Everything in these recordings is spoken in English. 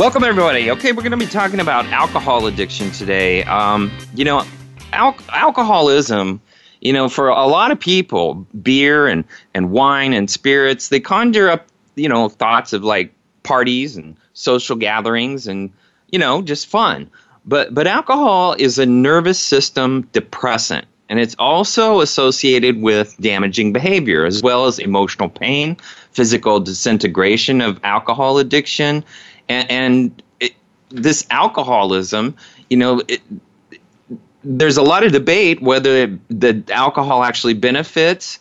Welcome, everybody. Okay, we're going to be talking about alcohol addiction today. Um, you know, al- alcoholism, you know, for a lot of people, beer and, and wine and spirits, they conjure up, you know, thoughts of like parties and social gatherings and, you know, just fun. But, but alcohol is a nervous system depressant and it's also associated with damaging behavior as well as emotional pain, physical disintegration of alcohol addiction, and, and it, this alcoholism, you know, it, there's a lot of debate whether the alcohol actually benefits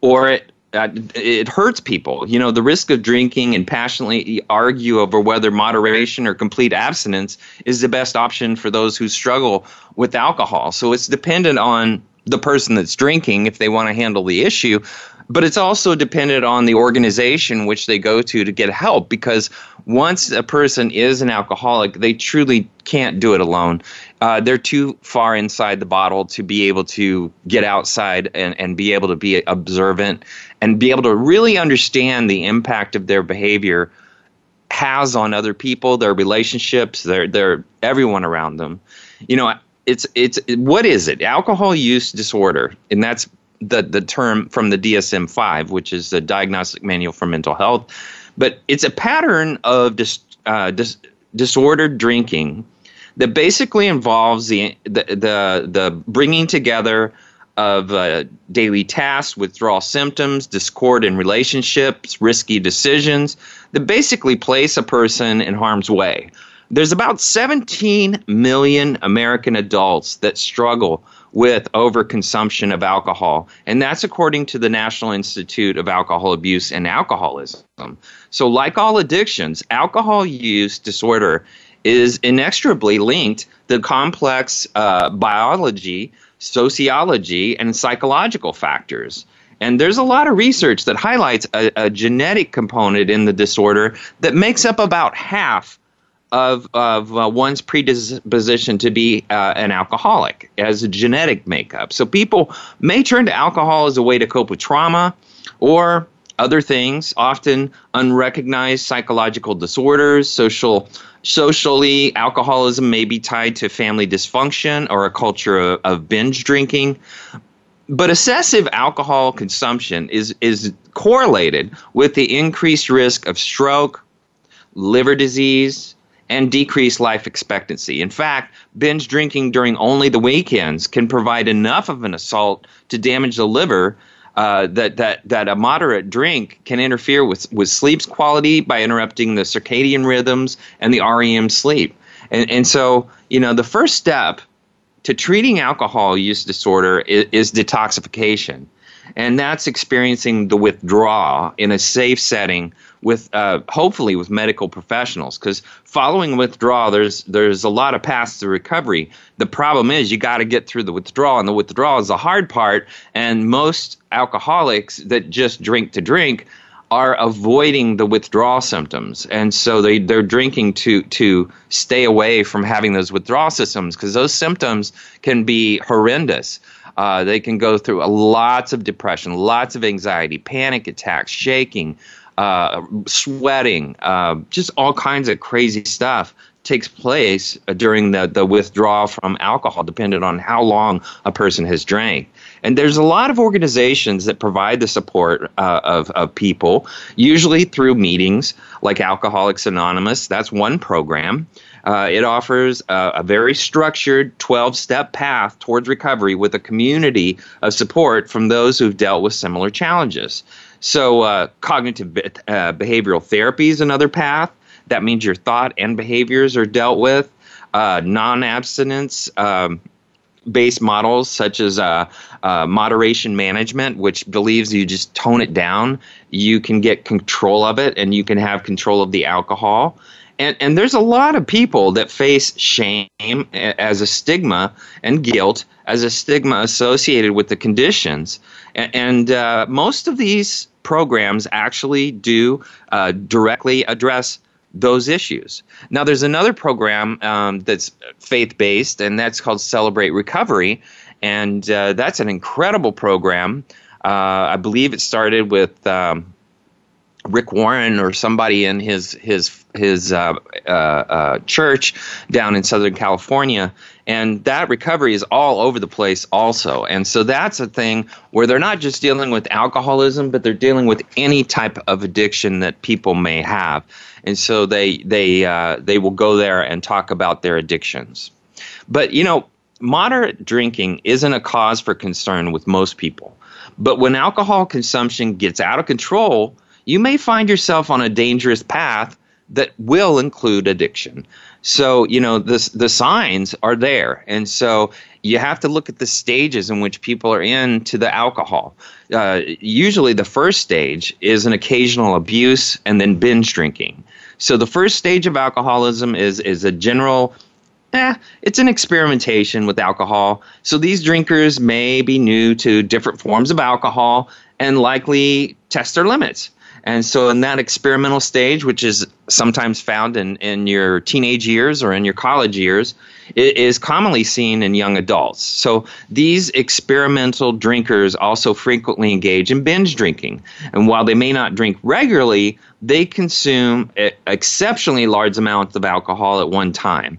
or it uh, it hurts people. You know, the risk of drinking and passionately argue over whether moderation or complete abstinence is the best option for those who struggle with alcohol. So it's dependent on the person that's drinking if they want to handle the issue but it's also dependent on the organization which they go to to get help because once a person is an alcoholic, they truly can't do it alone. Uh, they're too far inside the bottle to be able to get outside and, and be able to be observant and be able to really understand the impact of their behavior has on other people, their relationships, their their everyone around them. You know, it's it's what is it? Alcohol use disorder, and that's the the term from the DSM five, which is the Diagnostic Manual for Mental Health, but it's a pattern of dis, uh, dis, disordered drinking that basically involves the the the, the bringing together of uh, daily tasks, withdrawal symptoms, discord in relationships, risky decisions that basically place a person in harm's way. There's about 17 million American adults that struggle with overconsumption of alcohol. And that's according to the National Institute of Alcohol Abuse and Alcoholism. So, like all addictions, alcohol use disorder is inexorably linked to complex uh, biology, sociology, and psychological factors. And there's a lot of research that highlights a, a genetic component in the disorder that makes up about half of of uh, one's predisposition to be uh, an alcoholic as a genetic makeup. So people may turn to alcohol as a way to cope with trauma or other things, often unrecognized psychological disorders, social socially alcoholism may be tied to family dysfunction or a culture of, of binge drinking. But excessive alcohol consumption is is correlated with the increased risk of stroke, liver disease, and decrease life expectancy. In fact, binge drinking during only the weekends can provide enough of an assault to damage the liver uh, that, that, that a moderate drink can interfere with, with sleep quality by interrupting the circadian rhythms and the REM sleep. And, and so, you know, the first step to treating alcohol use disorder is, is detoxification. And that's experiencing the withdrawal in a safe setting with uh, hopefully with medical professionals because following withdrawal there's there's a lot of paths to recovery. The problem is you got to get through the withdrawal and the withdrawal is the hard part and most alcoholics that just drink to drink are avoiding the withdrawal symptoms. And so they they're drinking to to stay away from having those withdrawal symptoms because those symptoms can be horrendous. Uh, they can go through lots of depression, lots of anxiety, panic attacks, shaking, uh, sweating, uh, just all kinds of crazy stuff takes place during the, the withdrawal from alcohol, depending on how long a person has drank. And there's a lot of organizations that provide the support uh, of, of people, usually through meetings like Alcoholics Anonymous. That's one program. Uh, it offers a, a very structured 12 step path towards recovery with a community of support from those who've dealt with similar challenges. So, uh, cognitive uh, behavioral therapy is another path. That means your thought and behaviors are dealt with. Uh, non abstinence um, based models, such as uh, uh, moderation management, which believes you just tone it down, you can get control of it and you can have control of the alcohol. And, and there's a lot of people that face shame as a stigma and guilt as a stigma associated with the conditions. And, uh, most of these programs actually do uh, directly address those issues. Now, there's another program um, that's faith based, and that's called Celebrate Recovery. And uh, that's an incredible program. Uh, I believe it started with. Um, Rick Warren or somebody in his his his uh, uh, uh, church down in Southern California, and that recovery is all over the place also. And so that's a thing where they're not just dealing with alcoholism, but they're dealing with any type of addiction that people may have. And so they they uh, they will go there and talk about their addictions. But you know, moderate drinking isn't a cause for concern with most people. But when alcohol consumption gets out of control you may find yourself on a dangerous path that will include addiction. So, you know, the, the signs are there. And so you have to look at the stages in which people are in to the alcohol. Uh, usually, the first stage is an occasional abuse and then binge drinking. So, the first stage of alcoholism is, is a general eh, it's an experimentation with alcohol. So these drinkers may be new to different forms of alcohol and likely test their limits. And so, in that experimental stage, which is sometimes found in, in your teenage years or in your college years, it is commonly seen in young adults. So, these experimental drinkers also frequently engage in binge drinking. And while they may not drink regularly, they consume exceptionally large amounts of alcohol at one time.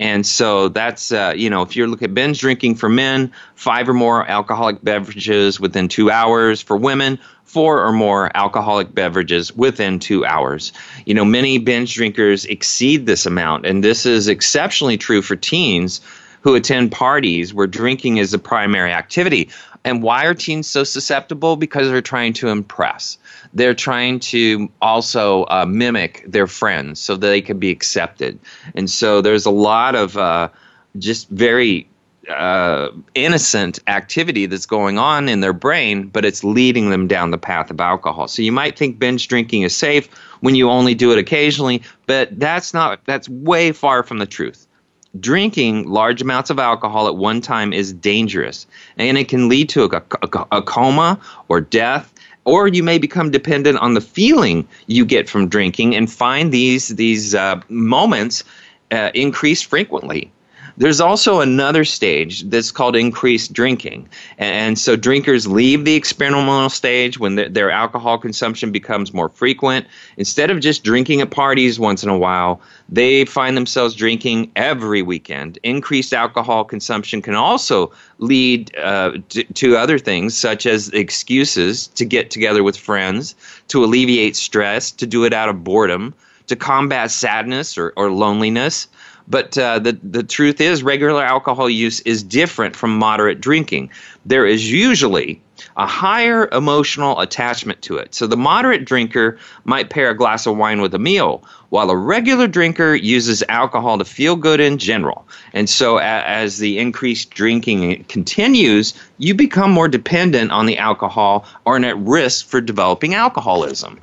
And so that's, uh, you know, if you look at binge drinking for men, five or more alcoholic beverages within two hours. For women, four or more alcoholic beverages within two hours. You know, many binge drinkers exceed this amount, and this is exceptionally true for teens who attend parties where drinking is the primary activity. And why are teens so susceptible? Because they're trying to impress. They're trying to also uh, mimic their friends so that they can be accepted. And so there's a lot of uh, just very uh, innocent activity that's going on in their brain, but it's leading them down the path of alcohol. So you might think binge drinking is safe when you only do it occasionally, but that's not that's way far from the truth. Drinking large amounts of alcohol at one time is dangerous, and it can lead to a, a, a coma or death or you may become dependent on the feeling you get from drinking and find these these uh, moments uh, increase frequently. There's also another stage that's called increased drinking. And so drinkers leave the experimental stage when the, their alcohol consumption becomes more frequent. Instead of just drinking at parties once in a while, they find themselves drinking every weekend. Increased alcohol consumption can also lead uh, to, to other things, such as excuses to get together with friends, to alleviate stress, to do it out of boredom, to combat sadness or, or loneliness. But uh, the, the truth is, regular alcohol use is different from moderate drinking. There is usually a higher emotional attachment to it. So the moderate drinker might pair a glass of wine with a meal, while a regular drinker uses alcohol to feel good in general. And so a- as the increased drinking continues, you become more dependent on the alcohol or at risk for developing alcoholism.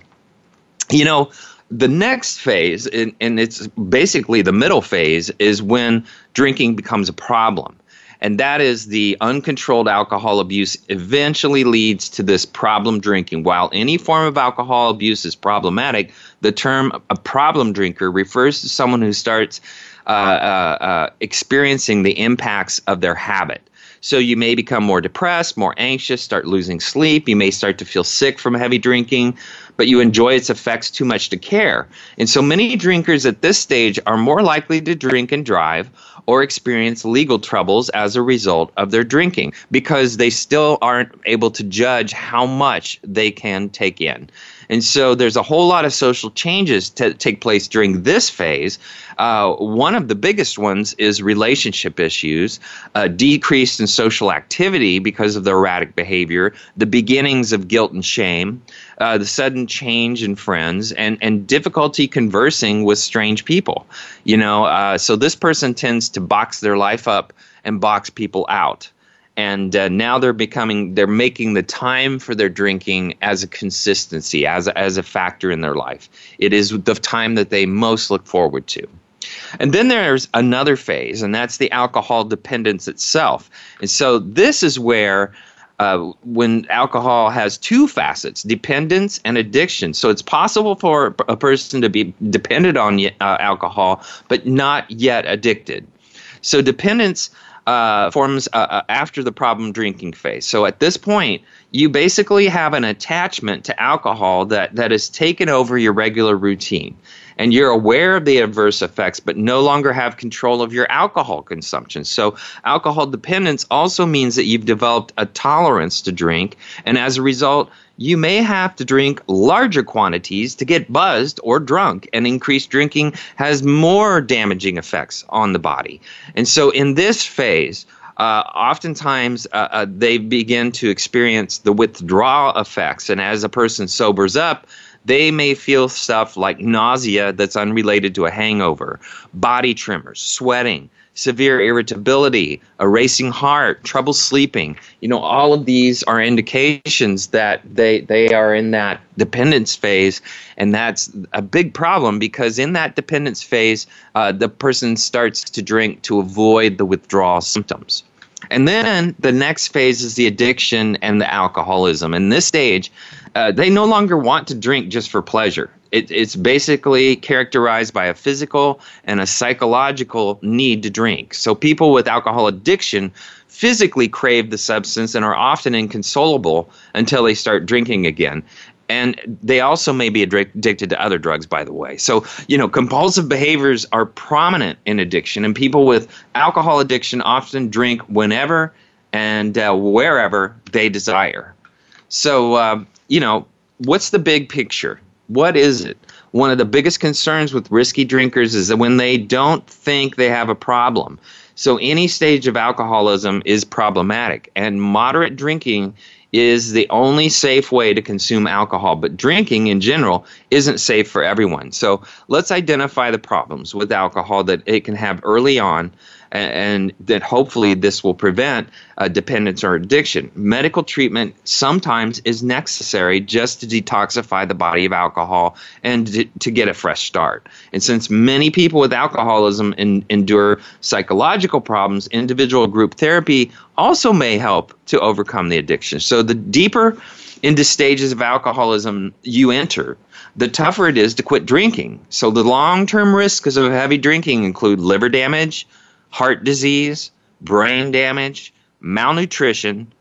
You know, the next phase, and, and it's basically the middle phase, is when drinking becomes a problem. And that is the uncontrolled alcohol abuse eventually leads to this problem drinking. While any form of alcohol abuse is problematic, the term a problem drinker refers to someone who starts uh, uh, uh, experiencing the impacts of their habit. So you may become more depressed, more anxious, start losing sleep. You may start to feel sick from heavy drinking, but you enjoy its effects too much to care. And so many drinkers at this stage are more likely to drink and drive or experience legal troubles as a result of their drinking because they still aren't able to judge how much they can take in. And so there's a whole lot of social changes to take place during this phase. Uh, one of the biggest ones is relationship issues, uh, decrease in social activity because of the erratic behavior, the beginnings of guilt and shame, uh, the sudden change in friends, and, and difficulty conversing with strange people. You know, uh, so this person tends to box their life up and box people out. and uh, now they're becoming they're making the time for their drinking as a consistency as a, as a factor in their life it is the time that they most look forward to and then there's another phase and that's the alcohol dependence itself and so this is where uh, when alcohol has two facets dependence and addiction so it's possible for a person to be dependent on uh, alcohol but not yet addicted so dependence uh, forms uh, uh, after the problem drinking phase. So at this point, you basically have an attachment to alcohol that, that has taken over your regular routine. And you're aware of the adverse effects, but no longer have control of your alcohol consumption. So, alcohol dependence also means that you've developed a tolerance to drink. And as a result, you may have to drink larger quantities to get buzzed or drunk, and increased drinking has more damaging effects on the body. And so, in this phase, uh, oftentimes uh, uh, they begin to experience the withdrawal effects, and as a person sobers up, they may feel stuff like nausea that's unrelated to a hangover, body tremors, sweating, severe irritability, a racing heart, trouble sleeping. You know, all of these are indications that they they are in that dependence phase, and that's a big problem because in that dependence phase, uh, the person starts to drink to avoid the withdrawal symptoms. And then the next phase is the addiction and the alcoholism. In this stage, uh, they no longer want to drink just for pleasure. It, it's basically characterized by a physical and a psychological need to drink. So people with alcohol addiction physically crave the substance and are often inconsolable until they start drinking again. And they also may be addicted to other drugs, by the way. So, you know, compulsive behaviors are prominent in addiction, and people with alcohol addiction often drink whenever and uh, wherever they desire. So, uh, you know, what's the big picture? What is it? One of the biggest concerns with risky drinkers is that when they don't think they have a problem. So any stage of alcoholism is problematic, and moderate drinking is the only safe way to consume alcohol. But drinking in general isn't safe for everyone. So let's identify the problems with alcohol that it can have early on and, that hopefully this will prevent uh, dependence or addiction. Medical treatment sometimes is necessary just to detoxify the body of alcohol and to, to get a fresh start. And since many people with alcoholism in, endure psychological problems, individual group therapy also may help to overcome the addiction. So the deeper into stages of alcoholism you enter, the tougher it is to quit drinking. So the long-term risks of heavy drinking include liver damage, heart disease, brain damage, malnutrition,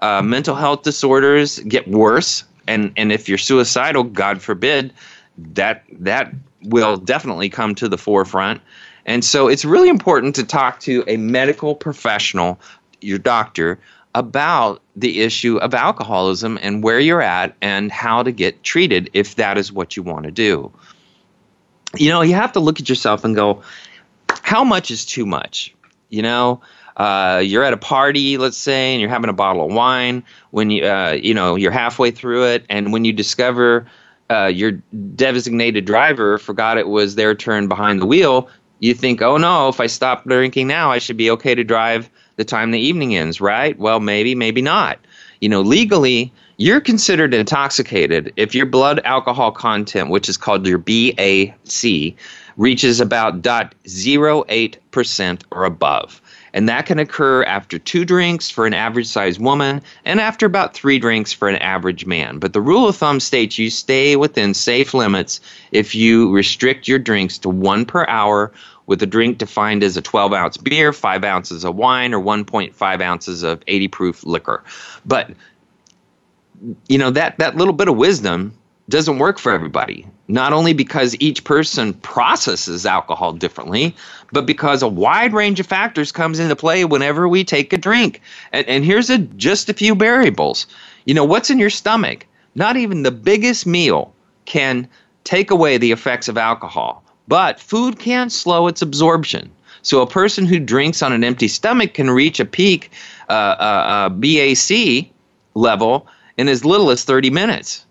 uh, mental health disorders get worse, and and if you're suicidal, God forbid, that that will definitely come to the forefront. And so it's really important to talk to a medical professional, your doctor, about the issue of alcoholism and where you're at and how to get treated if that is what you want to do. You know, you have to look at yourself and go, how much is too much? You know, uh, you're at a party, let's say, and you're having a bottle of wine. When you, uh, you know, you're halfway through it, and when you discover uh, your designated driver forgot it was their turn behind the wheel, you think, oh no, if I stop drinking now, I should be okay to drive the time the evening ends, right? Well, maybe, maybe not. You know, legally, you're considered intoxicated if your blood alcohol content, which is called your BAC, reaches about 0.08% or above. And that can occur after two drinks for an average sized woman and after about three drinks for an average man. But the rule of thumb states you stay within safe limits if you restrict your drinks to one per hour with a drink defined as a 12 ounce beer, 5 ounces of wine, or 1.5 ounces of 80 proof liquor. But, you know, that, that little bit of wisdom doesn't work for everybody. Not only because each person processes alcohol differently, but because a wide range of factors comes into play whenever we take a drink. And, and here's a, just a few variables. You know, what's in your stomach? Not even the biggest meal can take away the effects of alcohol, but food can slow its absorption. So a person who drinks on an empty stomach can reach a peak uh, uh, uh, BAC level in as little as 30 minutes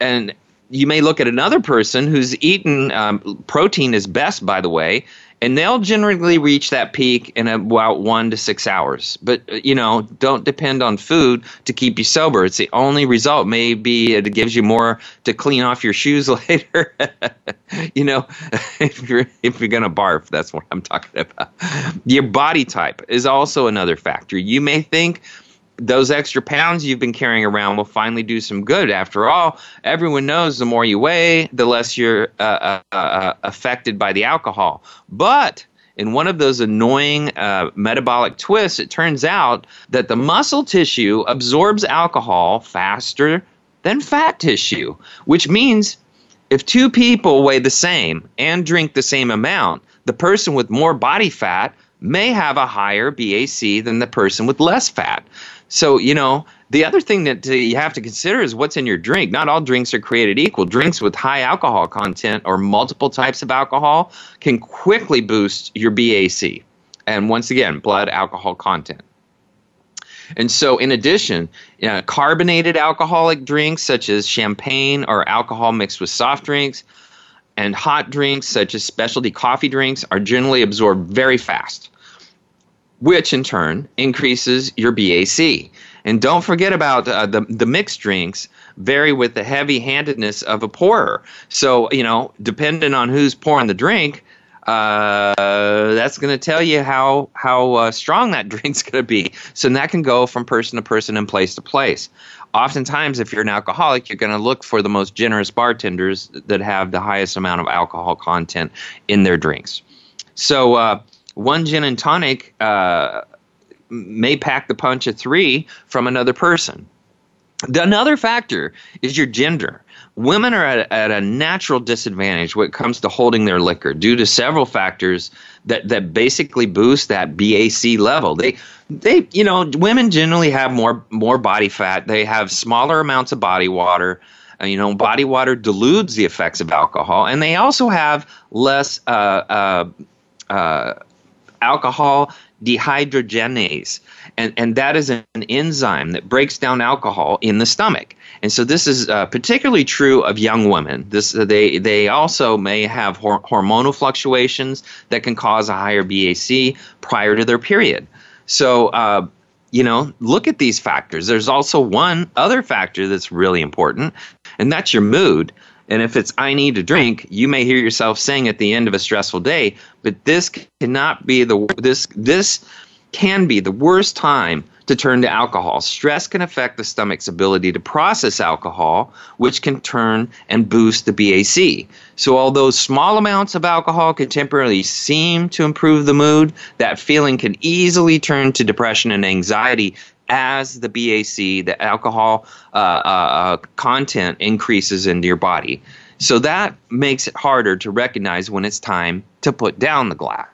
and you may look at another person who's eaten um, protein is best, by the way, and they'll generally reach that peak in about one to six hours. But uh, you know, don't depend on food to keep you sober. It's the only result. Maybe it gives you more to clean off your shoes later. you know, if you're if you're gonna barf, that's what I'm talking about. Your body type is also another factor. You may think those extra pounds you've been carrying around will finally do some good. After all, everyone knows the more you weigh, the less you're uh, uh, uh, affected by the alcohol. But in one of those annoying uh, metabolic twists, it turns out that the muscle tissue absorbs alcohol faster than fat tissue, which means if two people weigh the same and drink the same amount, the person with more body fat may have a higher BAC than the person with less fat. So, you know, the other thing that uh, you have to consider is what's in your drink. Not all drinks are created equal. Drinks with high alcohol content or multiple types of alcohol can quickly boost your BAC. And once again, blood alcohol content. And so, in addition, you know, carbonated alcoholic drinks such as champagne or alcohol mixed with soft drinks and hot drinks such as specialty coffee drinks are generally absorbed very fast which in turn increases your BAC. And don't forget about uh, the the mixed drinks vary with the heavy handedness of a pourer. So you know, depending on who's pouring the drink, uh, that's going to tell you how how uh, strong that drink's going to be. So that can go from person to person and place to place. Oftentimes, if you're an alcoholic, you're going to look for the most generous bartenders that have the highest amount of alcohol content in their drinks. So uh, one gin and tonic uh, may pack the punch of three from another person. Another factor is your gender. Women are at, at, a natural disadvantage when it comes to holding their liquor due to several factors that, that basically boost that BAC level. They they you know women generally have more more body fat. They have smaller amounts of body water. Uh, you know, body water dilutes the effects of alcohol, and they also have less uh, uh, uh alcohol dehydrogenase. And, and that is an enzyme that breaks down alcohol in the stomach. And so this is uh, particularly true of young women. This, uh, they, they also may have hor- hormonal fluctuations that can cause a higher BAC prior to their period. So, uh, you know, look at these factors. There's also one other factor that's really important, and that's your mood. And if it's I need to drink, you may hear yourself saying at the end of a stressful day, but this cannot be the this this can be the worst time to turn to alcohol. Stress can affect the stomach's ability to process alcohol, which can turn and boost the BAC. So, although small amounts of alcohol can temporarily seem to improve the mood, that feeling can easily turn to depression and anxiety as the BAC, the alcohol uh, uh, uh, content increases into your body. So that makes it harder to recognize when it's time to put down the glass.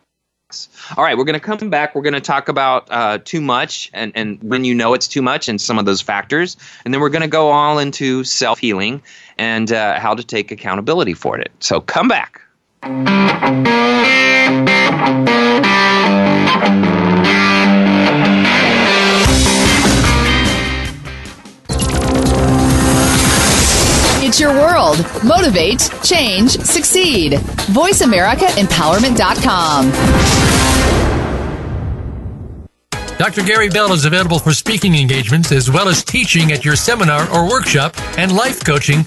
All right, we're going to come back. We're going to talk about uh, too much and, and when you know it's too much and some of those factors. And then we're going to go all into self healing and uh, how to take accountability for it. So come back. Your world. Motivate, change, succeed. VoiceAmericaEmpowerment.com. Dr. Gary Bell is available for speaking engagements as well as teaching at your seminar or workshop and life coaching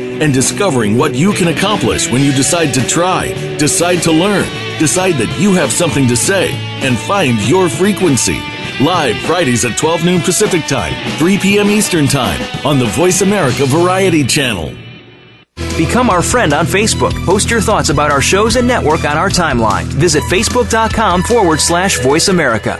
and discovering what you can accomplish when you decide to try, decide to learn, decide that you have something to say, and find your frequency. Live Fridays at 12 noon Pacific Time, 3 p.m. Eastern Time on the Voice America Variety Channel. Become our friend on Facebook. Post your thoughts about our shows and network on our timeline. Visit facebook.com forward slash voice America.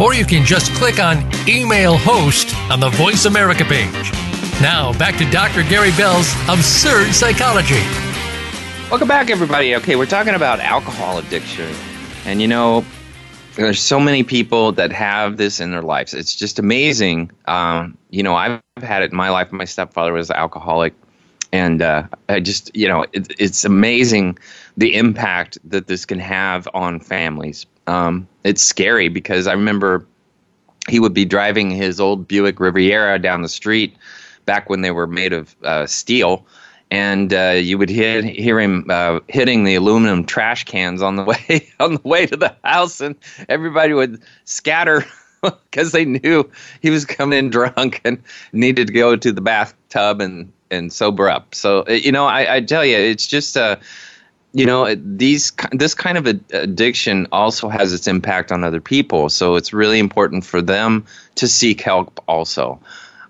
or you can just click on Email Host on the Voice America page. Now, back to Dr. Gary Bell's Absurd Psychology. Welcome back, everybody. Okay, we're talking about alcohol addiction. And you know, there's so many people that have this in their lives. It's just amazing. Um, you know, I've had it in my life. My stepfather was an alcoholic. And uh, I just, you know, it, it's amazing the impact that this can have on families. Um, it's scary because I remember he would be driving his old Buick Riviera down the street back when they were made of uh, steel, and uh, you would hear, hear him uh, hitting the aluminum trash cans on the way on the way to the house, and everybody would scatter because they knew he was coming in drunk and needed to go to the bathtub and and sober up. So you know, I, I tell you, it's just a uh, you know these this kind of addiction also has its impact on other people. So it's really important for them to seek help also.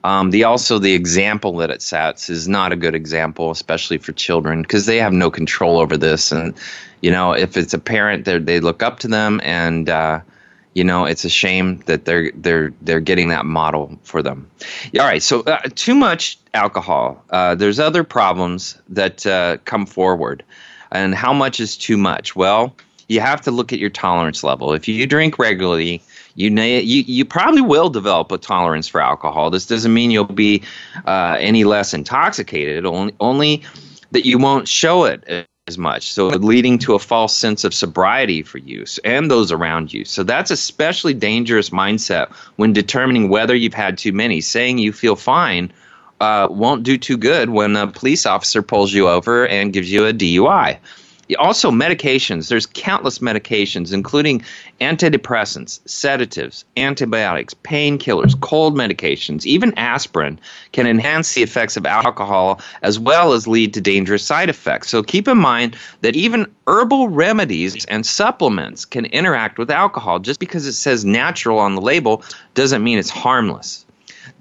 Um, the also the example that it sets is not a good example especially for children because they have no control over this. And you know if it's a parent they look up to them and uh, you know it's a shame that they're they're they're getting that model for them. All right. So uh, too much alcohol. Uh, there's other problems that uh, come forward and how much is too much? Well, you have to look at your tolerance level. If you drink regularly, you you you probably will develop a tolerance for alcohol. This doesn't mean you'll be uh, any less intoxicated. Only only that you won't show it as much. So leading to a false sense of sobriety for you and those around you. So that's especially dangerous mindset when determining whether you've had too many. Saying you feel fine uh, won't do too good when a police officer pulls you over and gives you a DUI. Also, medications. There's countless medications, including antidepressants, sedatives, antibiotics, painkillers, cold medications, even aspirin can enhance the effects of alcohol as well as lead to dangerous side effects. So keep in mind that even herbal remedies and supplements can interact with alcohol. Just because it says natural on the label doesn't mean it's harmless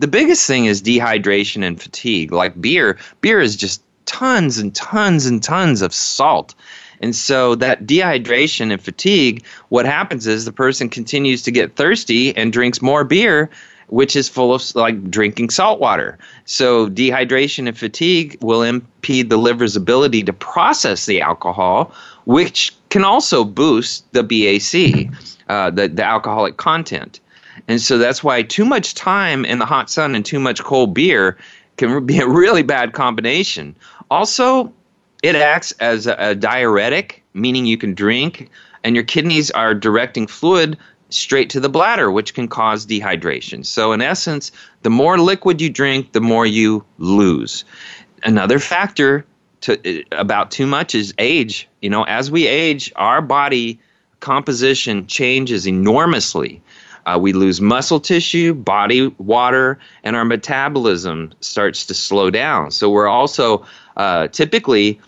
the biggest thing is dehydration and fatigue. Like beer, beer is just tons and tons and tons of salt. And so that dehydration and fatigue, what happens is the person continues to get thirsty and drinks more beer, which is full of like drinking salt water. So dehydration and fatigue will impede the liver's ability to process the alcohol, which can also boost the BAC, uh, the, the alcoholic content. And so that's why too much time in the hot sun and too much cold beer can be a really bad combination. Also, it acts as a, a diuretic, meaning you can drink, and your kidneys are directing fluid straight to the bladder, which can cause dehydration. So, in essence, the more liquid you drink, the more you lose. Another factor to, about too much is age. You know, as we age, our body composition changes enormously. Uh, we lose muscle tissue, body water, and our metabolism starts to slow down. So we're also uh, typically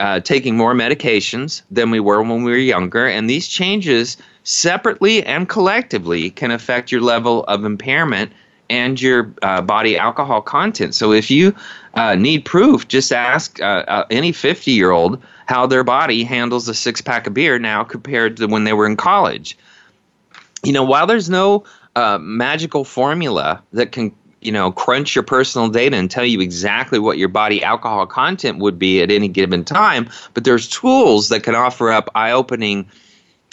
uh, taking more medications than we were when we were younger, and these changes separately and collectively can affect your level of impairment and your uh, body alcohol content. So if you uh, need proof, just ask uh, any 50 year old how their body handles a six pack of beer now compared to when they were in college you know, while there's no uh, magical formula that can you know crunch your personal data and tell you exactly what your body alcohol content would be at any given time but there's tools that can offer up eye-opening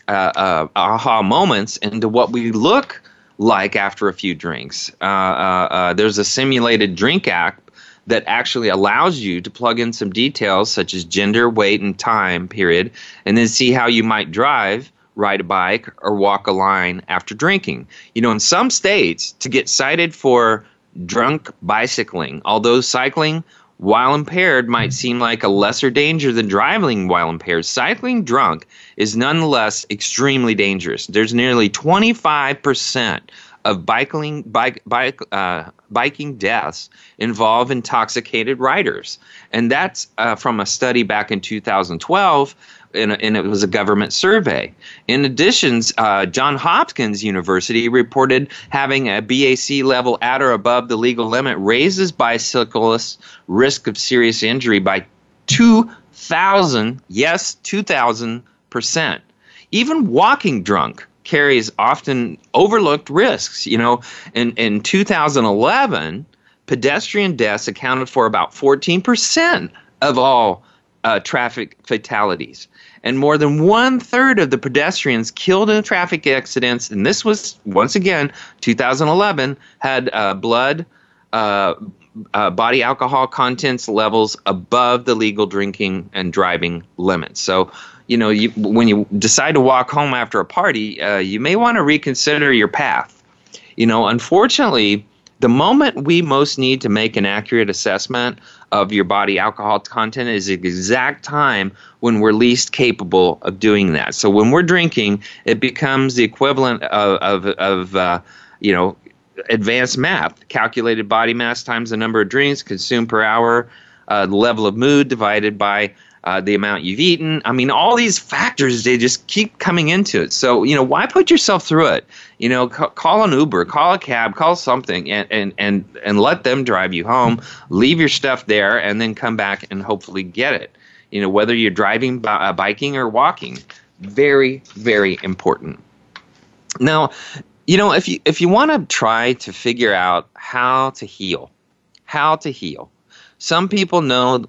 uh, uh, aha moments into what we look like after a few drinks. Uh, uh, uh, there's a simulated drink app that actually allows you to plug in some details such as gender, weight, and time period, and then see how you might drive, ride a bike, or walk a line after drinking. You know, in some states, to get cited for drunk bicycling, although cycling while impaired might seem like a lesser danger than driving while impaired, cycling drunk is nonetheless extremely dangerous. There's nearly 25% of biking, bike, bike, uh, biking deaths involve intoxicated riders. And that's uh, from a study back in 2012 and, it was a government survey. In addition, uh, John Hopkins University reported having a BAC level at or above the legal limit raises bicyclists' risk of serious injury by 2,000, yes, 2,000 percent. Even walking drunk carries often overlooked risks. You know, in, in 2011, pedestrian deaths accounted for about 14% of all uh, traffic fatalities and more than one third of the pedestrians killed in traffic accidents, and this was once again 2011, had uh, blood, uh, uh, body alcohol contents levels above the legal drinking and driving limits. So, you know, you, when you decide to walk home after a party, uh, you may want to reconsider your path. You know, unfortunately, the moment we most need to make an accurate assessment of your body alcohol content is the exact time when we're least capable of doing that. So when we're drinking, it becomes the equivalent of, of, of uh, you know, advanced math, calculated body mass times the number of drinks consumed per hour, uh, level of mood divided by uh, the amount you've eaten. I mean, all these factors, they just keep coming into it. So, you know, why put yourself through it? You know, ca- call an Uber, call a cab, call something, and, and, and, and let them drive you home. Leave your stuff there, and then come back and hopefully get it. You know, whether you're driving, uh, biking, or walking. Very, very important. Now, you know, if you if you want to try to figure out how to heal, how to heal, some people know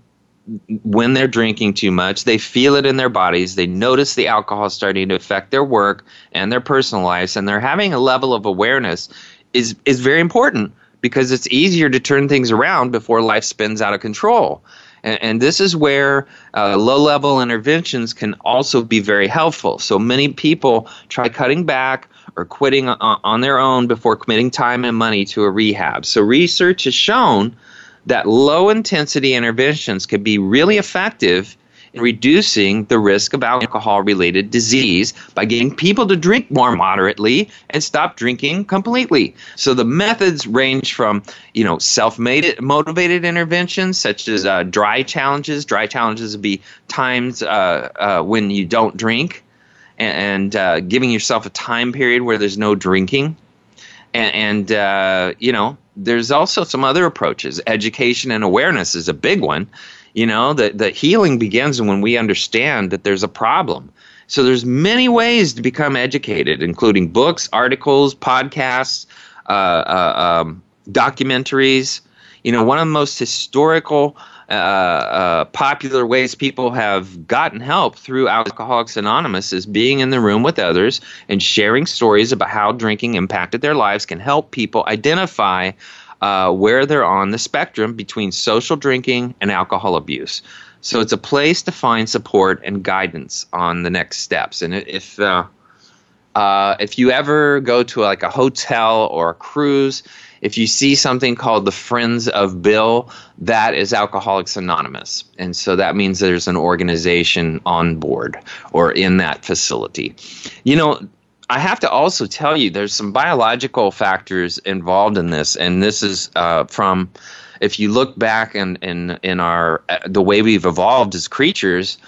when they're drinking too much, they feel it in their bodies. They notice the alcohol starting to affect their work and their personal lives, and they're having a level of awareness is is very important because it's easier to turn things around before life spins out of control. And, and this is where uh, low level interventions can also be very helpful. So many people try cutting back or quitting on, on their own before committing time and money to a rehab. So research has shown that low intensity interventions can be really effective in reducing the risk of alcohol related disease by getting people to drink more moderately and stop drinking completely. So the methods range from, you know, self motivated interventions such as uh, dry challenges. Dry challenges would be times uh, uh, when you don't drink and, and uh, giving yourself a time period where there's no drinking. And, and uh, you know, there's also some other approaches. Education and awareness is a big one. You know, the, the healing begins when we understand that there's a problem. So there's many ways to become educated, including books, articles, podcasts, uh, uh, um, documentaries. You know, one of the most historical uh, uh, popular ways people have gotten help through Alcoholics Anonymous is being in the room with others and sharing stories about how drinking impacted their lives can help people identify uh, where they're on the spectrum between social drinking and alcohol abuse. So it's a place to find support and guidance on the next steps. And if uh, uh, if you ever go to like a hotel or a cruise if you see something called the Friends of Bill, that is Alcoholics Anonymous. And so that means there's an organization on board or in that facility. You know, I have to also tell you there's some biological factors involved in this, and this is uh, from if you look back in in in our uh, the way we've evolved as creatures,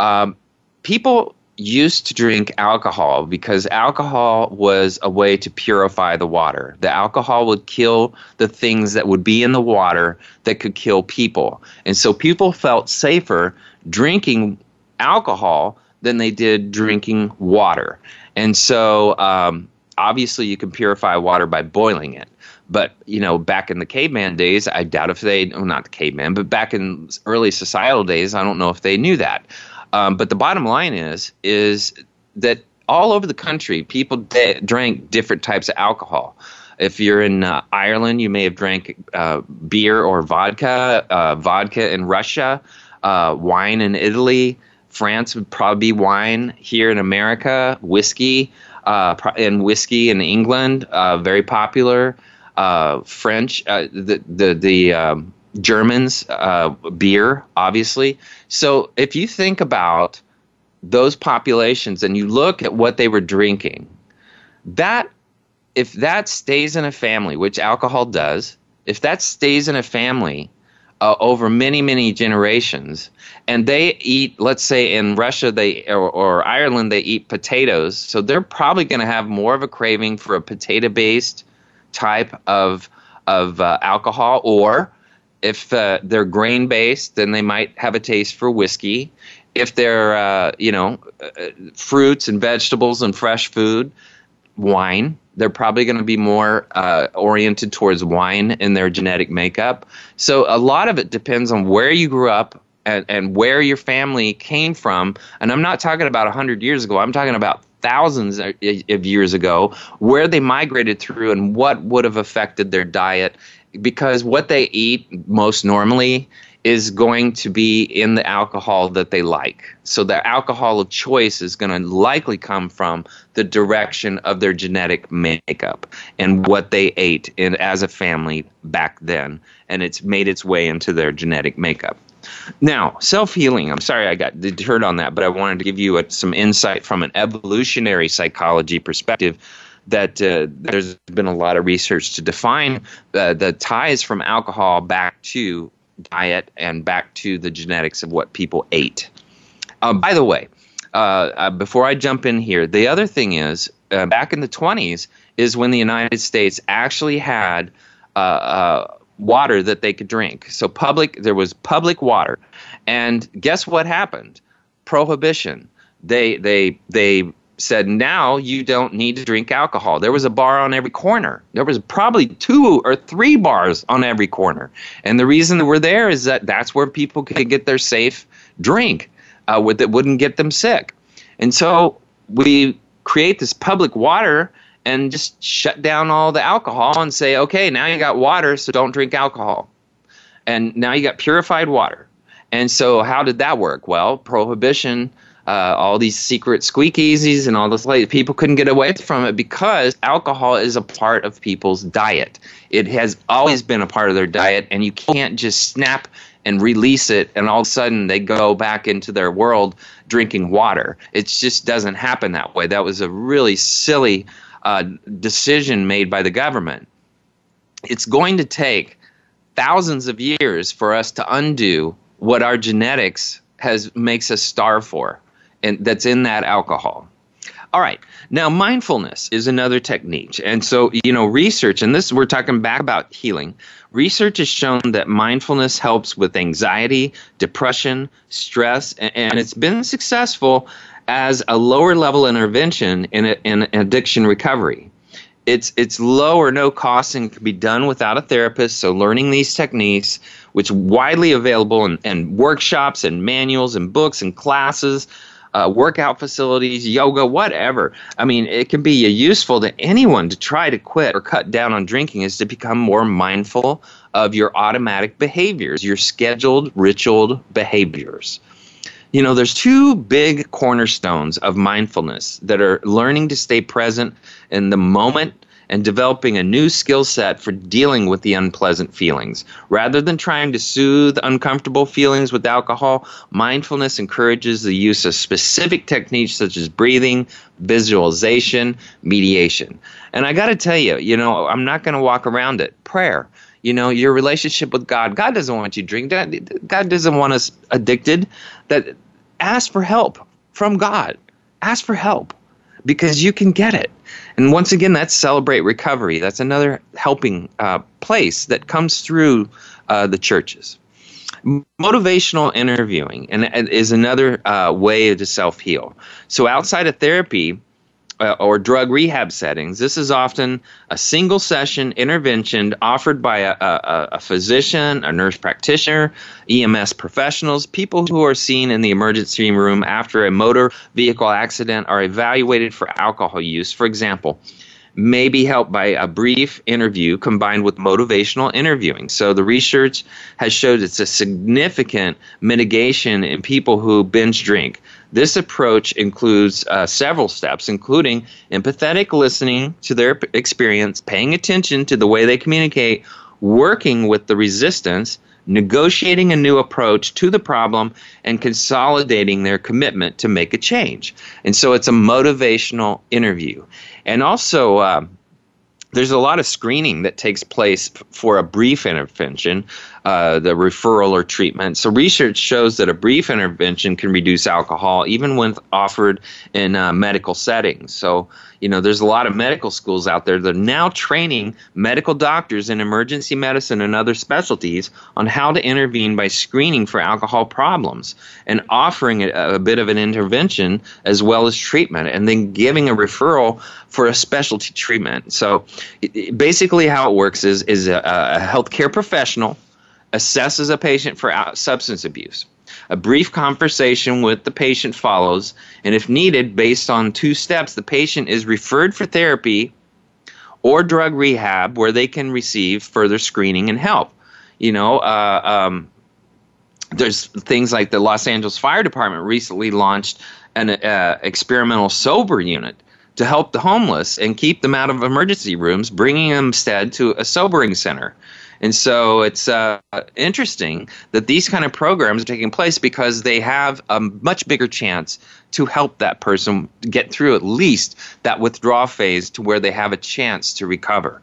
um, people used to drink alcohol because alcohol was a way to purify the water. The alcohol would kill the things that would be in the water that could kill people. And so people felt safer drinking alcohol than they did drinking water. And so um, obviously you can purify water by boiling it. But you know, back in the caveman days, I doubt if they, well, not the caveman, but back in early societal days, I don't know if they knew that. Um, but the bottom line is is that all over the country, people de- drank different types of alcohol. If you're in uh, Ireland, you may have drank uh, beer or vodka, uh, vodka in Russia, uh, wine in Italy. France would probably be wine. Here in America, whiskey, uh, and whiskey in England, uh, very popular. French, the the the um, Germans, beer, obviously. So if you think about those populations and you look at what they were drinking, that if that stays in a family, which alcohol does, if that stays in a family uh, over many many generations, and they eat, let's say in Russia they or, or Ireland they eat potatoes, so they're probably going to have more of a craving for a potato based type of of uh, alcohol, or if uh, they're grain based, then they might have a taste for whiskey. If they're uh, you know uh, fruits and vegetables and fresh food, wine they're probably going to be more uh, oriented towards wine in their genetic makeup. So a lot of it depends on where you grew up and, and where your family came from. And I'm not talking about 100 years ago, I'm talking about thousands of years ago, where they migrated through and what would have affected their diet. Because what they eat most normally is going to be in the alcohol that they like. So the alcohol of choice is going to likely come from the direction of their genetic makeup and what they ate in, as a family back then. And it's made its way into their genetic makeup. Now, self healing, I'm sorry I got deterred on that, but I wanted to give you a, some insight from an evolutionary psychology perspective that uh, there's been a lot of research to define uh, the ties from alcohol back to diet and back to the genetics of what people ate. Uh, by the way, uh, uh, before I jump in here, the other thing is uh, back in the 20s is when the United States actually had water that they could drink. So public, there was public water, and guess what happened? Prohibition. They they they said now you don't need to drink alcohol. There was a bar on every corner. There was probably two or three bars on every corner. And the reason that we're there is that that's where people could get their safe drink uh, with, that wouldn't get them sick. And so we create this public water and just shut down all the alcohol and say, okay, now you got water, so don't drink alcohol. And now you got purified water. And so how did that work? Well, prohibition – uh, all these secret speakeasies and all this like people couldn't get away from it because alcohol is a part of people's diet. It has always been a part of their diet and you can't just snap and release it and all of a sudden they go back into their world drinking water. It just doesn't happen that way. That was a really silly uh, decision made by the government. It's going to take thousands of years for us to undo what our genetics has makes us starve for and that's in that alcohol. All right. Now, mindfulness is another technique. And so, you know, research, and this we're talking back about healing. Research has shown that mindfulness helps with anxiety, depression, stress, and, and it's been successful as a lower level intervention in, a, in addiction recovery. It's, it's low or no cost and can be done without a therapist. So, learning these techniques, which widely available in, in workshops and manuals and books and classes, uh, workout facilities, yoga, whatever. I mean, it can be useful to anyone to try to quit or cut down on drinking is to become more mindful of your automatic behaviors, your scheduled, ritualed behaviors. You know, there's two big cornerstones of mindfulness that are learning to stay present in the moment and developing a new skill set for dealing with the unpleasant feelings. Rather than trying to soothe uncomfortable feelings with alcohol, mindfulness encourages the use of specific techniques such as breathing, visualization, mediation. And I got to tell you, you know, I'm not going to walk around it. Prayer you know your relationship with god god doesn't want you to drink god doesn't want us addicted that ask for help from god ask for help because you can get it and once again, that's Celebrate Recovery. That's another helping uh, place that comes through uh, the churches. Motivational interviewing and, is another uh, way to self heal. So outside of therapy, uh, or drug rehab settings, this is often a single session intervention offered by a, a, a, physician, a nurse practitioner, EMS professionals, people who are seen in the emergency room after a motor vehicle accident are evaluated for alcohol use. For example, may be helped by a brief interview combined with motivational interviewing. So the research has showed it's a significant mitigation in people who binge drink. This approach includes uh, several steps, including empathetic listening to their experience, paying attention to the way they communicate, working with the resistance, negotiating a new approach to the problem, and consolidating their commitment to make a change. And so it's a motivational interview. And also, uh, there's a lot of screening that takes place for a brief intervention, uh, the referral or treatment. So, research shows that a brief intervention can reduce alcohol even when offered in uh, medical settings. So, you know, there's a lot of medical schools out there that are now training medical doctors in emergency medicine and other specialties on how to intervene by screening for alcohol problems and offering a, a bit of an intervention as well as treatment and then giving a referral for a specialty treatment. So it, basically how it works is is a, a healthcare professional assesses a patient for substance abuse a brief conversation with the patient follows, and if needed, based on two steps, the patient is referred for therapy or drug rehab where they can receive further screening and help. You know, uh, um, there's things like the Los Angeles Fire Department recently launched an uh, experimental sober unit to help the homeless and keep them out of emergency rooms, bringing them instead to a sobering center. And so it's uh, interesting that these kind of programs are taking place because they have a much bigger chance to help that person get through at least that withdrawal phase to where they have a chance to recover.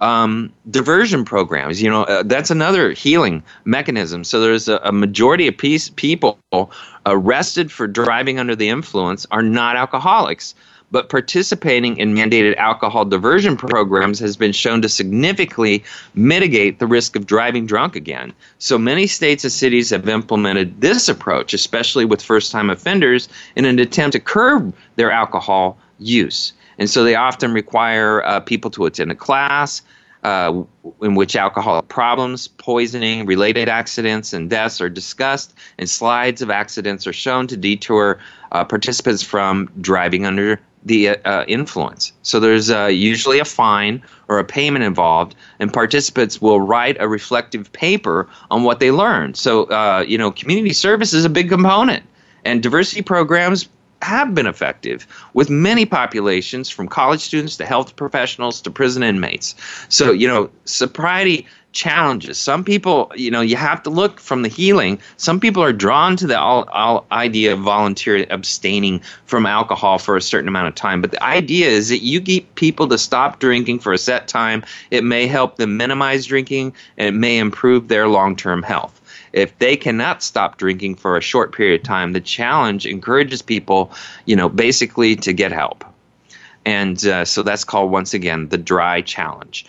Um, diversion programs, you know, uh, that's another healing mechanism. So there's a, a majority of piece, people arrested for driving under the influence are not alcoholics but participating in mandated alcohol diversion programs has been shown to significantly mitigate the risk of driving drunk again. So many states and cities have implemented this approach, especially with first time offenders, in an attempt to curb their alcohol use. And so they often require uh, people to attend a class. Uh, in which alcoholic problems, poisoning, related accidents, and deaths are discussed, and slides of accidents are shown to detour uh, participants from driving under the uh, influence. So there's uh, usually a fine or a payment involved, and participants will write a reflective paper on what they learned. So, uh, you know, community service is a big component, and diversity programs have been effective with many populations from college students to health professionals to prison inmates. So, you know, sobriety challenges. Some people, you know, you have to look from the healing. Some people are drawn to the all, all idea of volunteer abstaining from alcohol for a certain amount of time. But the idea is that you get people to stop drinking for a set time. It may help them minimize drinking and it may improve their long term health. If they cannot stop drinking for a short period of time, the challenge encourages people, you know, basically to get help. And uh, so that's called, once again, the dry challenge.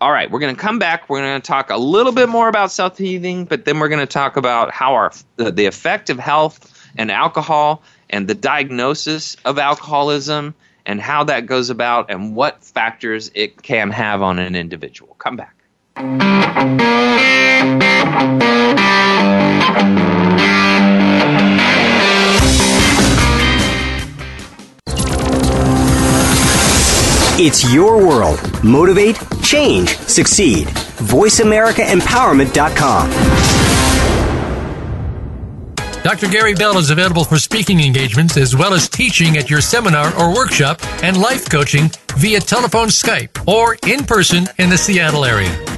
All right, we're going to come back. We're going to talk a little bit more about self healing, but then we're going to talk about how our the, the effect of health and alcohol and the diagnosis of alcoholism and how that goes about and what factors it can have on an individual. Come back. It's your world. Motivate, change, succeed. VoiceAmericaEmpowerment.com. Dr. Gary Bell is available for speaking engagements as well as teaching at your seminar or workshop and life coaching via telephone Skype or in person in the Seattle area.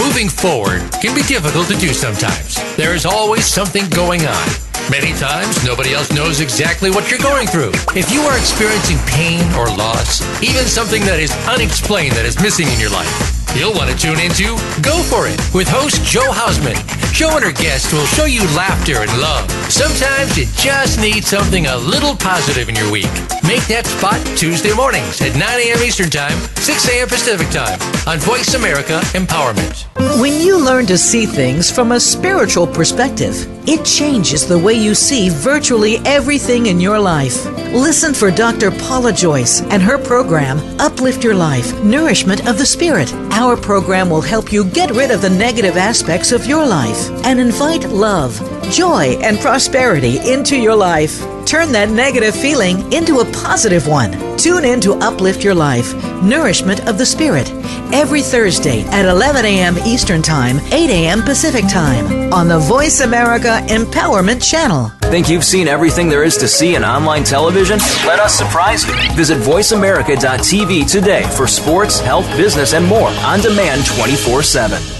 Moving forward can be difficult to do sometimes. There is always something going on. Many times, nobody else knows exactly what you're going through. If you are experiencing pain or loss, even something that is unexplained that is missing in your life, You'll want to tune into Go For It with host Joe Hausman. Joe and her guests will show you laughter and love. Sometimes you just need something a little positive in your week. Make that spot Tuesday mornings at 9 a.m. Eastern Time, 6 a.m. Pacific Time on Voice America Empowerment. When you learn to see things from a spiritual perspective, it changes the way you see virtually everything in your life. Listen for Dr. Paula Joyce and her program, Uplift Your Life Nourishment of the Spirit. Our program will help you get rid of the negative aspects of your life and invite love, joy, and prosperity into your life. Turn that negative feeling into a positive one. Tune in to Uplift Your Life, Nourishment of the Spirit, every Thursday at 11 a.m. Eastern Time, 8 a.m. Pacific Time on the Voice America Empowerment Channel. Think you've seen everything there is to see in online television? Let us surprise you. Visit VoiceAmerica.tv today for sports, health, business, and more on demand 24 7.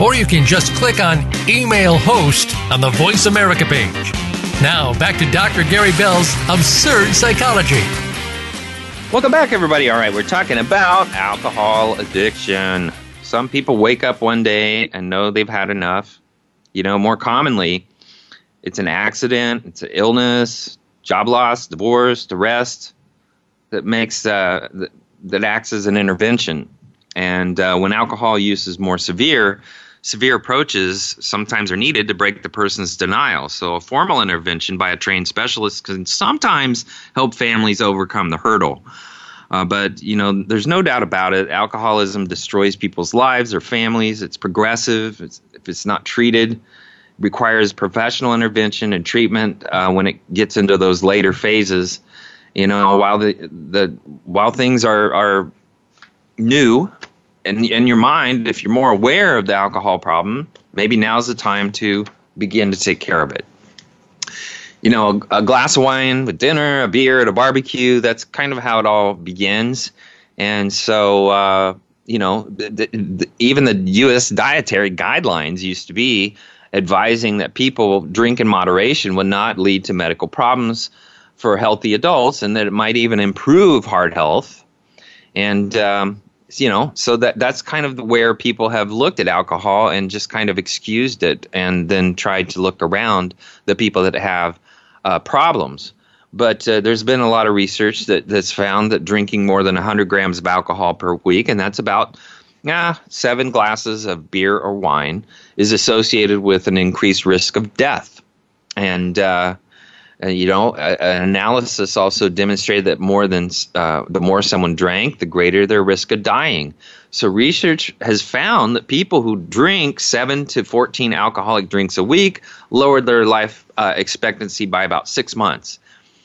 or you can just click on Email Host on the Voice America page. Now, back to Dr. Gary Bell's Absurd Psychology. Welcome back, everybody. All right, we're talking about alcohol addiction. Some people wake up one day and know they've had enough. You know, more commonly, it's an accident, it's an illness, job loss, divorce, arrest that makes uh, that, that acts as an intervention. And uh, when alcohol use is more severe, severe approaches sometimes are needed to break the person's denial. So, a formal intervention by a trained specialist can sometimes help families overcome the hurdle. Uh, but you know, there's no doubt about it. Alcoholism destroys people's lives or families. It's progressive. It's, if it's not treated, requires professional intervention and treatment uh, when it gets into those later phases. You know, while the the while things are are new in, in your mind, if you're more aware of the alcohol problem, maybe now's the time to begin to take care of it. You know, a, a glass of wine with dinner, a beer at a barbecue, that's kind of how it all begins. And so, uh, you know, the, the, even the U.S. dietary guidelines used to be advising that people drink in moderation would not lead to medical problems for healthy adults and that it might even improve heart health. And, um, you know so that that's kind of where people have looked at alcohol and just kind of excused it and then tried to look around the people that have uh, problems. But uh, there's been a lot of research that, that's found that drinking more than 100 grams of alcohol per week and that's about yeah, seven glasses of beer or wine is associated with an increased risk of death. And uh, uh, you know, an analysis also demonstrated that more than uh, the more someone drank, the greater their risk of dying. So research has found that people who drink seven to fourteen alcoholic drinks a week lowered their life uh, expectancy by about six months,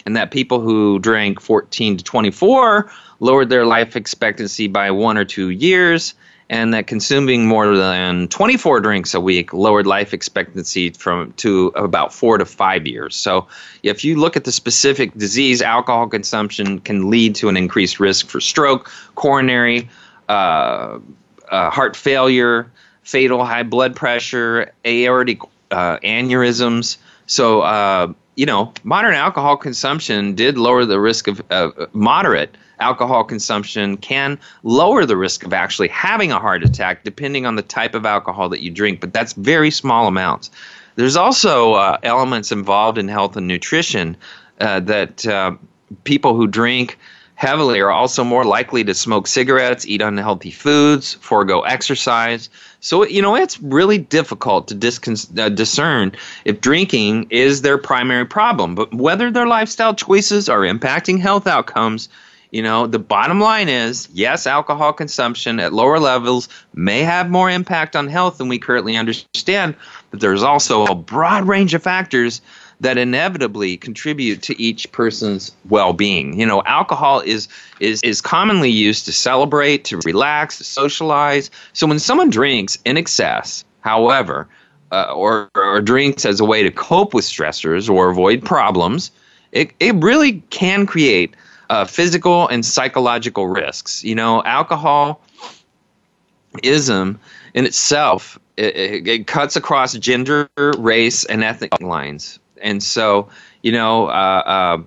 and that people who drank fourteen to twenty-four lowered their life expectancy by one or two years and that consuming more than 24 drinks a week lowered life expectancy from to about four to five years. So, if you look at the specific disease, alcohol consumption can lead to an increased risk for stroke, coronary, uh, uh, heart failure, fatal high blood pressure, aortic uh, aneurysms. So, uh, you know, modern alcohol consumption did lower the risk of moderate alcohol consumption can lower the risk of actually having a heart attack depending on the type of alcohol that you drink, but that's very small amounts. There's also uh, elements involved in health and nutrition uh, that uh, people who drink heavily are also more likely to smoke cigarettes, eat unhealthy foods, forego exercise. So, you know, it's really difficult to discon- uh, discern if drinking is their primary problem. But whether their lifestyle choices are impacting health outcomes you know, the bottom line is yes, alcohol consumption at lower levels may have more impact on health than we currently understand, but there's also a broad range of factors that inevitably contribute to each person's well-being. You know, alcohol is is is commonly used to celebrate, to relax, to socialize. So when someone drinks in excess, however, uh, or, or drinks as a way to cope with stressors or avoid problems, it, it really can create uh, physical and psychological risks. You know, alcoholism in itself it, it, it, cuts across gender, race, and ethnic lines and so you know uh, uh,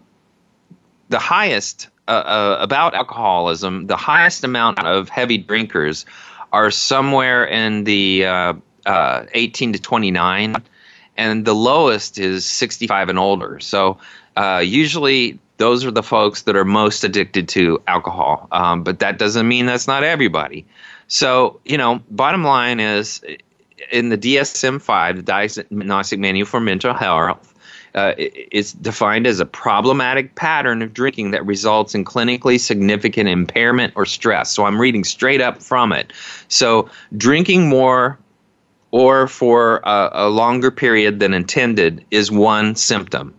the highest uh, uh, about alcoholism, the highest amount of heavy drinkers are somewhere in the uh, uh, 18 to 29, and the lowest is 65 and older. So usually those are the folks that are most addicted to alcohol. Um, but that doesn't mean that's not everybody. So, you know, bottom line is in the DSM 5, the Diagnostic Manual for Mental Health, uh, it's defined as a problematic pattern of drinking that results in clinically significant impairment or stress. So I'm reading straight up from it. So drinking more or for a, a longer period than intended is one symptom.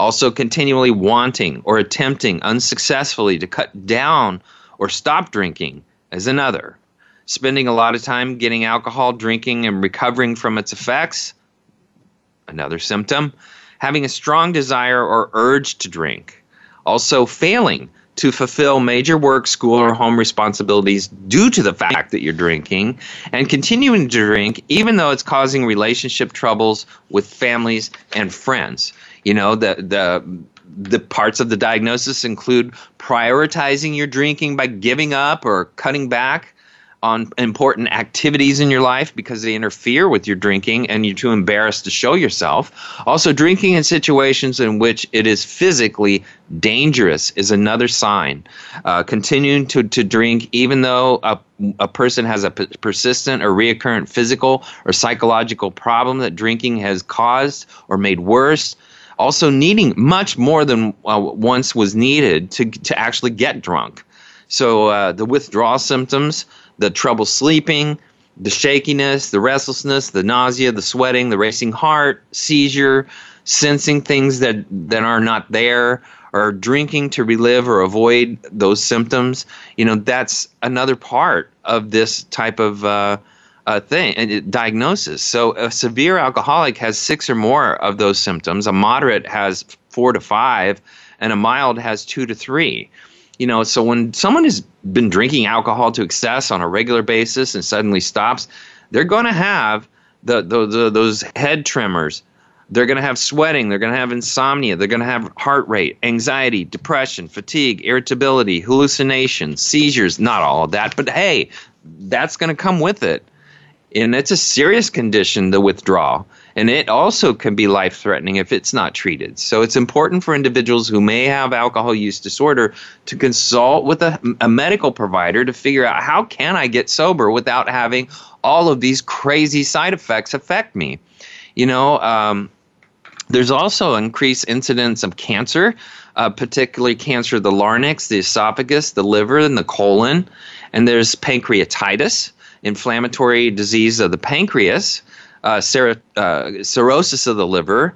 Also, continually wanting or attempting unsuccessfully to cut down or stop drinking is another. Spending a lot of time getting alcohol, drinking, and recovering from its effects, another symptom having a strong desire or urge to drink, also failing to fulfill major work, school, or home responsibilities due to the fact that you're drinking, and continuing to drink even though it's causing relationship troubles with families and friends. You know, the, the, the parts of the diagnosis include prioritizing your drinking by giving up or cutting back on important activities in your life because they interfere with your drinking and you're too embarrassed to show yourself. Also, drinking in situations in which it is physically dangerous is another sign. Uh, continuing to, to drink, even though a, a person has a p- persistent or reoccurrent physical or psychological problem that drinking has caused or made worse. Also, needing much more than uh, once was needed to, to actually get drunk. So, uh, the withdrawal symptoms the trouble sleeping, the shakiness, the restlessness, the nausea, the sweating, the racing heart, seizure, sensing things that, that are not there, or drinking to relive or avoid those symptoms. You know, that's another part of this type of uh, uh, thing, uh, diagnosis. So a severe alcoholic has six or more of those symptoms. A moderate has four to five, and a mild has two to three you know, so when someone has been drinking alcohol to excess on a regular basis and suddenly stops, they're going to have the, the, the, those head tremors. They're going to have sweating. They're going to have insomnia. They're going to have heart rate, anxiety, depression, fatigue, irritability, hallucinations, seizures. Not all of that, but hey, that's going to come with it. And it's a serious condition, the withdrawal and it also can be life threatening if it's not treated. So it's important for individuals who may have alcohol use disorder to consult with a, a, medical provider to figure out how can I get sober without having all of these crazy side effects affect me. You know, um, there's also increased incidence of cancer, uh, particularly cancer of the larynx, the esophagus, the liver, and the colon. And there's pancreatitis, inflammatory disease of the pancreas uh, ser- uh, cirrhosis of the liver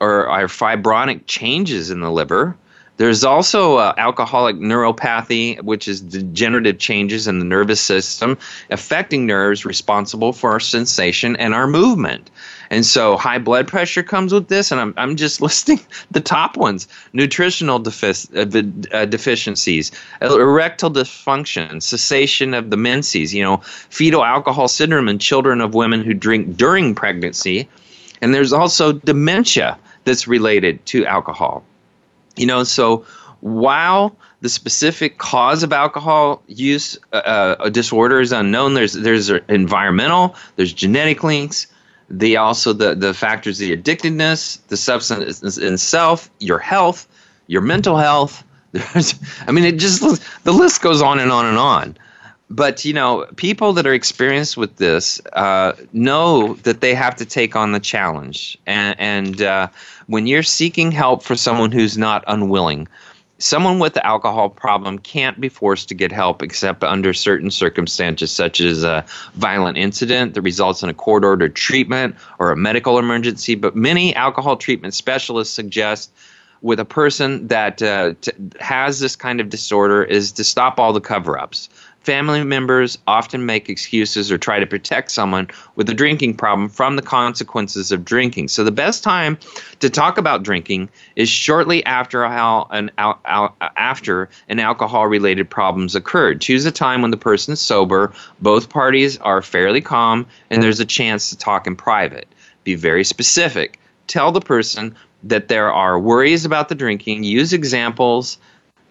or, or fibronic changes in the liver. There's also uh, alcoholic neuropathy, which is degenerative changes in the nervous system affecting nerves responsible for our sensation and our movement. And so high blood pressure comes with this, and I'm, I'm just listing the top ones nutritional defic- uh, uh, deficiencies, erectile dysfunction, cessation of the menses, you know, fetal alcohol syndrome in children of women who drink during pregnancy. And there's also dementia that's related to alcohol. You know, so while the specific cause of alcohol use uh, uh, disorder is unknown, there's there's environmental, there's genetic links, the also the the factors the addictedness, the substance itself, your health, your mental health. There's, I mean, it just the list goes on and on and on. But you know people that are experienced with this uh, know that they have to take on the challenge. And, and uh, when you're seeking help for someone who's not unwilling someone with the alcohol problem can't be forced to get help except under certain circumstances, such as a violent incident that results in a court ordered treatment or a medical emergency. But many alcohol treatment specialists suggest with a person that uh, t- has this kind of disorder is to stop all the cover ups. Family members often make excuses or try to protect someone with a drinking problem from the consequences of drinking. So the best time to talk about drinking is shortly after how an after an alcohol-related problems occurred. Choose a time when the person is sober, both parties are fairly calm, and there's a chance to talk in private. Be very specific. Tell the person that there are worries about the drinking. Use examples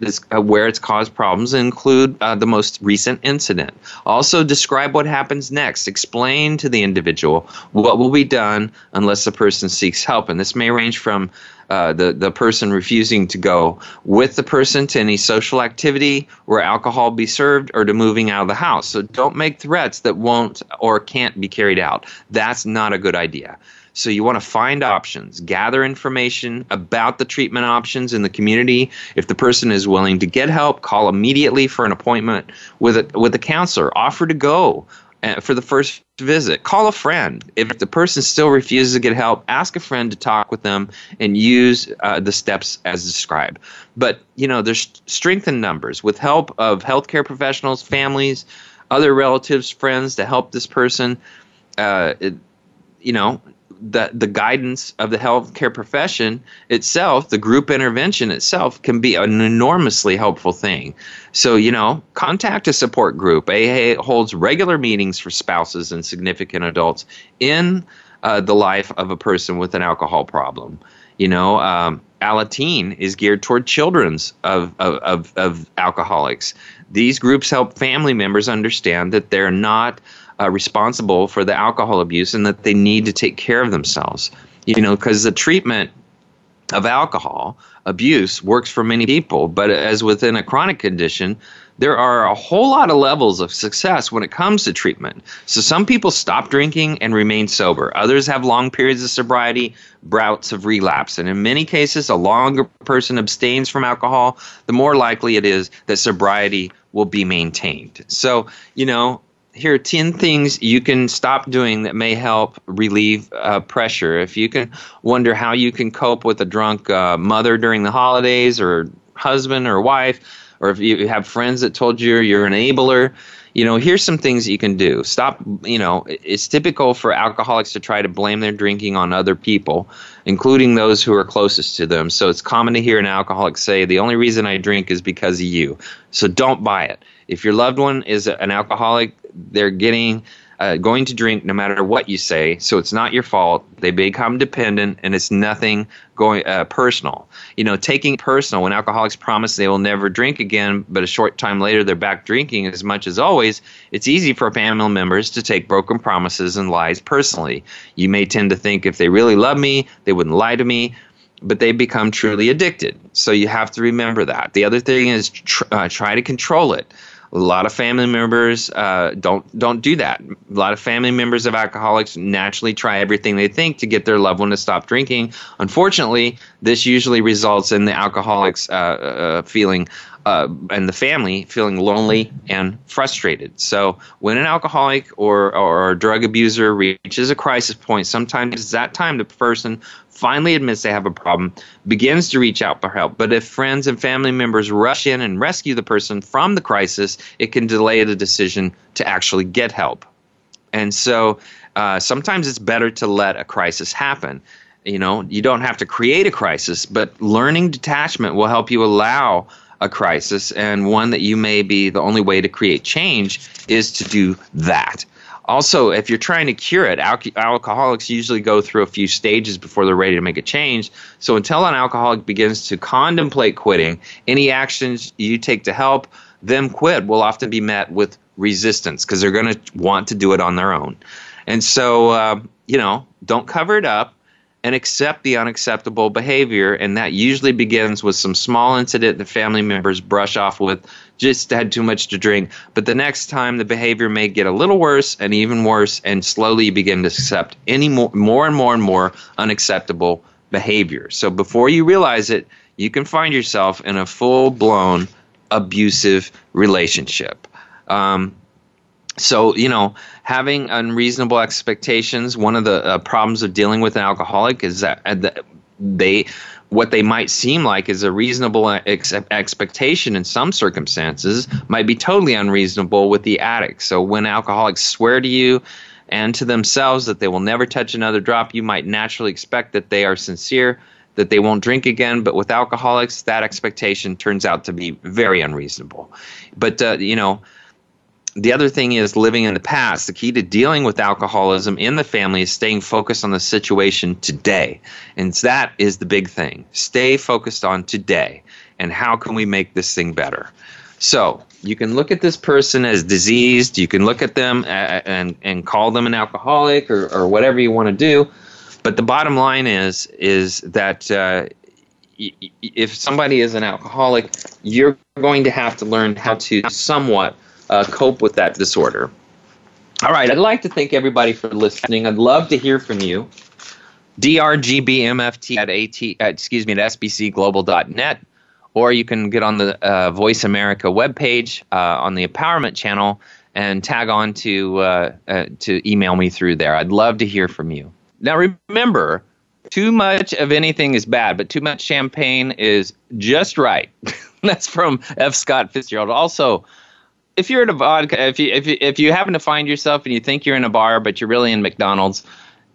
this, uh, where it's caused problems include uh, the most recent incident. Also, describe what happens next. Explain to the individual what will be done unless the person seeks help. And this may range from uh, the, the person refusing to go with the person to any social activity where alcohol be served or to moving out of the house. So don't make threats that won't or can't be carried out. That's not a good idea. So you want to find options, gather information about the treatment options in the community. If the person is willing to get help, call immediately for an appointment with a, with a counselor. Offer to go uh, for the first visit. Call a friend. If the person still refuses to get help, ask a friend to talk with them and use uh, the steps as described. But you know, there's strength in numbers. With help of healthcare professionals, families, other relatives, friends to help this person. Uh, it, you know, the the guidance of the healthcare profession itself, the group intervention itself, can be an enormously helpful thing. So you know, contact a support group. AA holds regular meetings for spouses and significant adults in uh, the life of a person with an alcohol problem. You know, um, Alateen is geared toward children's of, of, of, of alcoholics. These groups help family members understand that they're not uh, responsible for the alcohol abuse and that they need to take care of themselves. You know, because the treatment of alcohol abuse works for many people, but as within a chronic condition, there are a whole lot of levels of success when it comes to treatment. So some people stop drinking and remain sober. Others have long periods of sobriety, bouts of relapse. And in many cases, a longer person abstains from alcohol, the more likely it is that sobriety will be maintained. So, you know, here are 10 things you can stop doing that may help relieve uh, pressure. If you can wonder how you can cope with a drunk uh, mother during the holidays or husband or wife, or if you have friends that told you you're an enabler, you know, here's some things you can do. Stop, you know, it's typical for alcoholics to try to blame their drinking on other people, including those who are closest to them. So it's common to hear an alcoholic say, The only reason I drink is because of you. So don't buy it. If your loved one is an alcoholic, they're getting uh, going to drink no matter what you say. So it's not your fault. They become dependent, and it's nothing going uh, personal. You know, taking personal when alcoholics promise they will never drink again, but a short time later they're back drinking as much as always. It's easy for family members to take broken promises and lies personally. You may tend to think if they really love me, they wouldn't lie to me. But they become truly addicted. So you have to remember that. The other thing is tr- uh, try to control it. A lot of family members uh, don't don't do that. A lot of family members of alcoholics naturally try everything they think to get their loved one to stop drinking. Unfortunately, this usually results in the alcoholics uh, uh, feeling uh, and the family feeling lonely and frustrated. So, when an alcoholic or, or a drug abuser reaches a crisis point, sometimes it's that time the person finally admits they have a problem, begins to reach out for help. But if friends and family members rush in and rescue the person from the crisis, it can delay the decision to actually get help. And so, uh, sometimes it's better to let a crisis happen you know you don't have to create a crisis but learning detachment will help you allow a crisis, and one that you may be the only way to create change is to do that. Also, if you're trying to cure it, al- alcoholics usually go through a few stages before they're ready to make a change. So, until an alcoholic begins to contemplate quitting, any actions you take to help them quit will often be met with resistance because they're going to want to do it on their own. And so, uh, you know, don't cover it up and accept the unacceptable behavior. And that usually begins with some small incident that family members brush off with, just had too much to drink. But the next time, the behavior may get a little worse and even worse, and slowly you begin to accept any more, more and more and more unacceptable behavior. So before you realize it, you can find yourself in a full blown abusive relationship. Um, so you know having unreasonable expectations one of the uh, problems of dealing with an alcoholic is that uh, they what they might seem like is a reasonable ex- expectation in some circumstances might be totally unreasonable with the addict so when alcoholics swear to you and to themselves that they will never touch another drop you might naturally expect that they are sincere that they won't drink again. But with alcoholics that expectation turns out to be very unreasonable. But uh, you know the other thing is living in the past. The key to dealing with alcoholism in the family is staying focused on the situation today. And that is the big thing. Stay focused on today and how can we make this thing better. So you can look at this person as diseased. You can look at them and, and call them an alcoholic or, or whatever you want to do. But the bottom line is is that uh, if somebody is an alcoholic, you're going to have to learn how to somewhat – uh, cope with that disorder. All right, I'd like to thank everybody for listening. I'd love to hear from you. drgbmft at at uh, excuse me at sbcglobal.net, or you can get on the uh, Voice America webpage uh, on the Empowerment channel and tag on to uh, uh, to email me through there. I'd love to hear from you. Now remember, too much of anything is bad, but too much champagne is just right. That's from F. Scott Fitzgerald. Also if you're at a vodka, if you if you, if you happen to find yourself and you think you're in a bar, but you're really in McDonald's,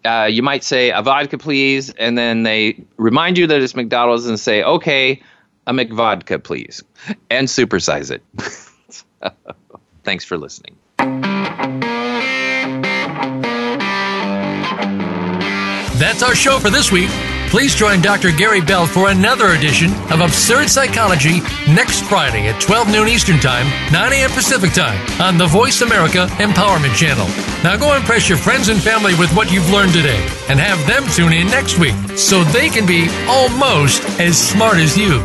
uh, you might say a vodka, please, and then they remind you that it's McDonald's and say, okay, a McVodka, please, and supersize it. Thanks for listening. That's our show for this week. Please join Dr. Gary Bell for another edition of Absurd Psychology next Friday at 12 noon Eastern Time, 9 a.m. Pacific Time on the Voice America Empowerment Channel. Now go impress your friends and family with what you've learned today and have them tune in next week so they can be almost as smart as you.